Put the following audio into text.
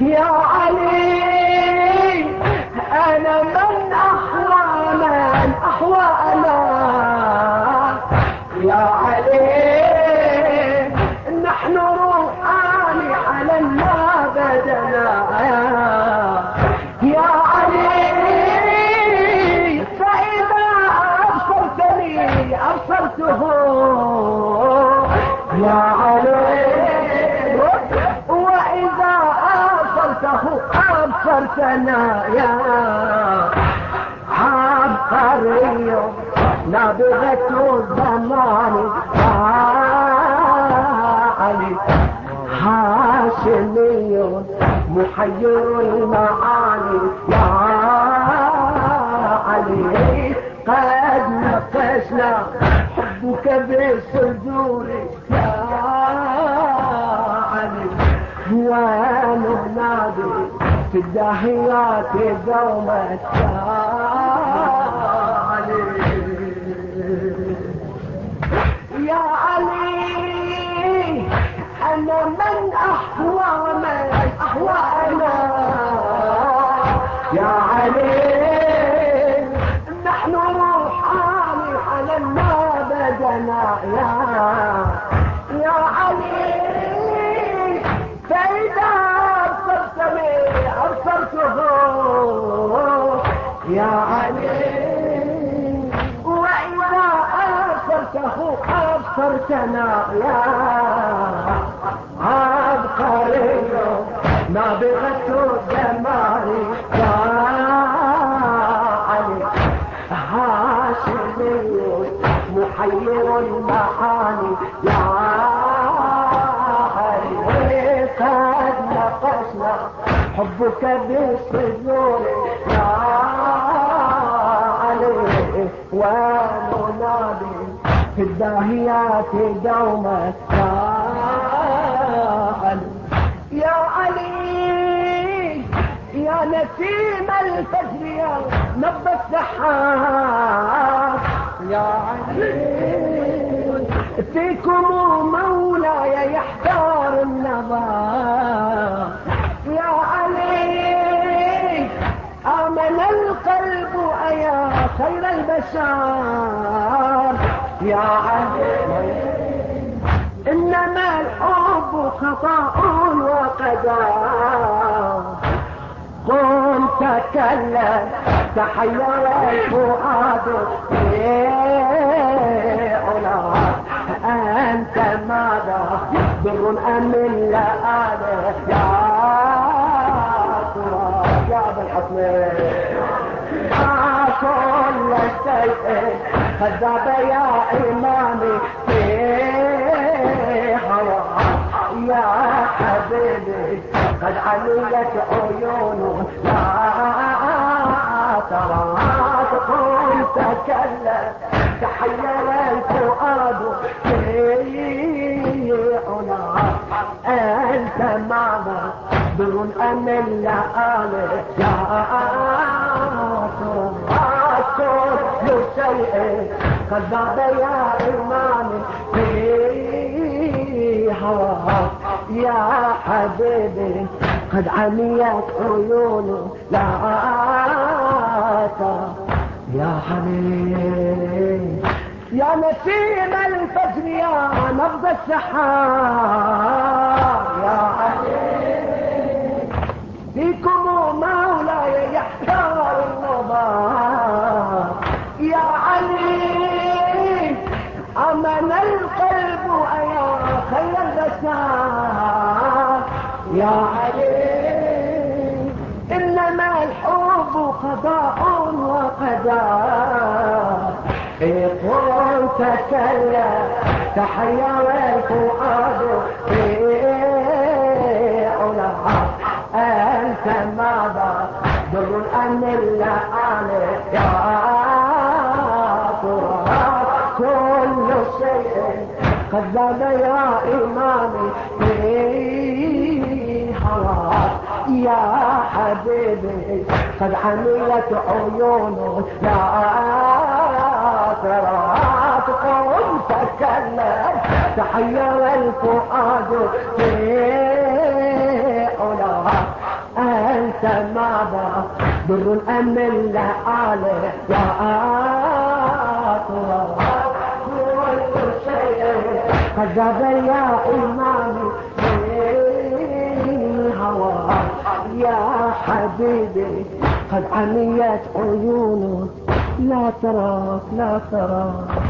يا علي أنا من احوى من احوى أنا يا علي نحن أبصرته أبصرتنا يا عبقري نابغة الزمان علي هاشمي محير المعاني. يا علي قد نقشنا حبك بالصدور يا علي في الداهيات دوما يا علي أنا من احوى من احوى يا علي. وإذا أبصرته أبصرتنا يا عبقري نابغة الجمال يا علي. هاشمي محير المعاني. يا علي حبك بالصدور يا علي وننادي في الداهيات دوما يا علي. يا علي يا نسيم الفجر يا نبض السحاب. يا علي فيكم مولاي يحتار النظر القلب أيا خير البشر. يا علي إنما الحب خطأ وقدر. قم تكلم تحير الفؤاد. علا أنت ماذا؟ بر أم اللآل يا ترى يا أبا الحسنين. كل شيء كذاب يا إمامي في هواك يا حبيبي قد عليت عيونه لا ترى قم تكلم تحير الفؤاد في علاك أنت معنا بر أم اللآل يا كل شيء قد يا إيماني في هواك يا حبيبي قد عميت عيونه لا يا حبيبي يا نسيم الفجر يا نبض السحاب. يا علي يا علي إنما الحب قضاء وقدر قل تكلم تحير الفؤاد في علاها أنت ماذا؟ در أم اللآل يا ترى كل شيء قد زاد يا إمامي يا حبيبي قد عملت عيونه لا ترى تقوم تكلم تحير الفؤاد في علاها ماذا؟ در أم عليه يا قد يا إمامي يا حبيبي قد عميت عيونه. لا تراك لا تراك.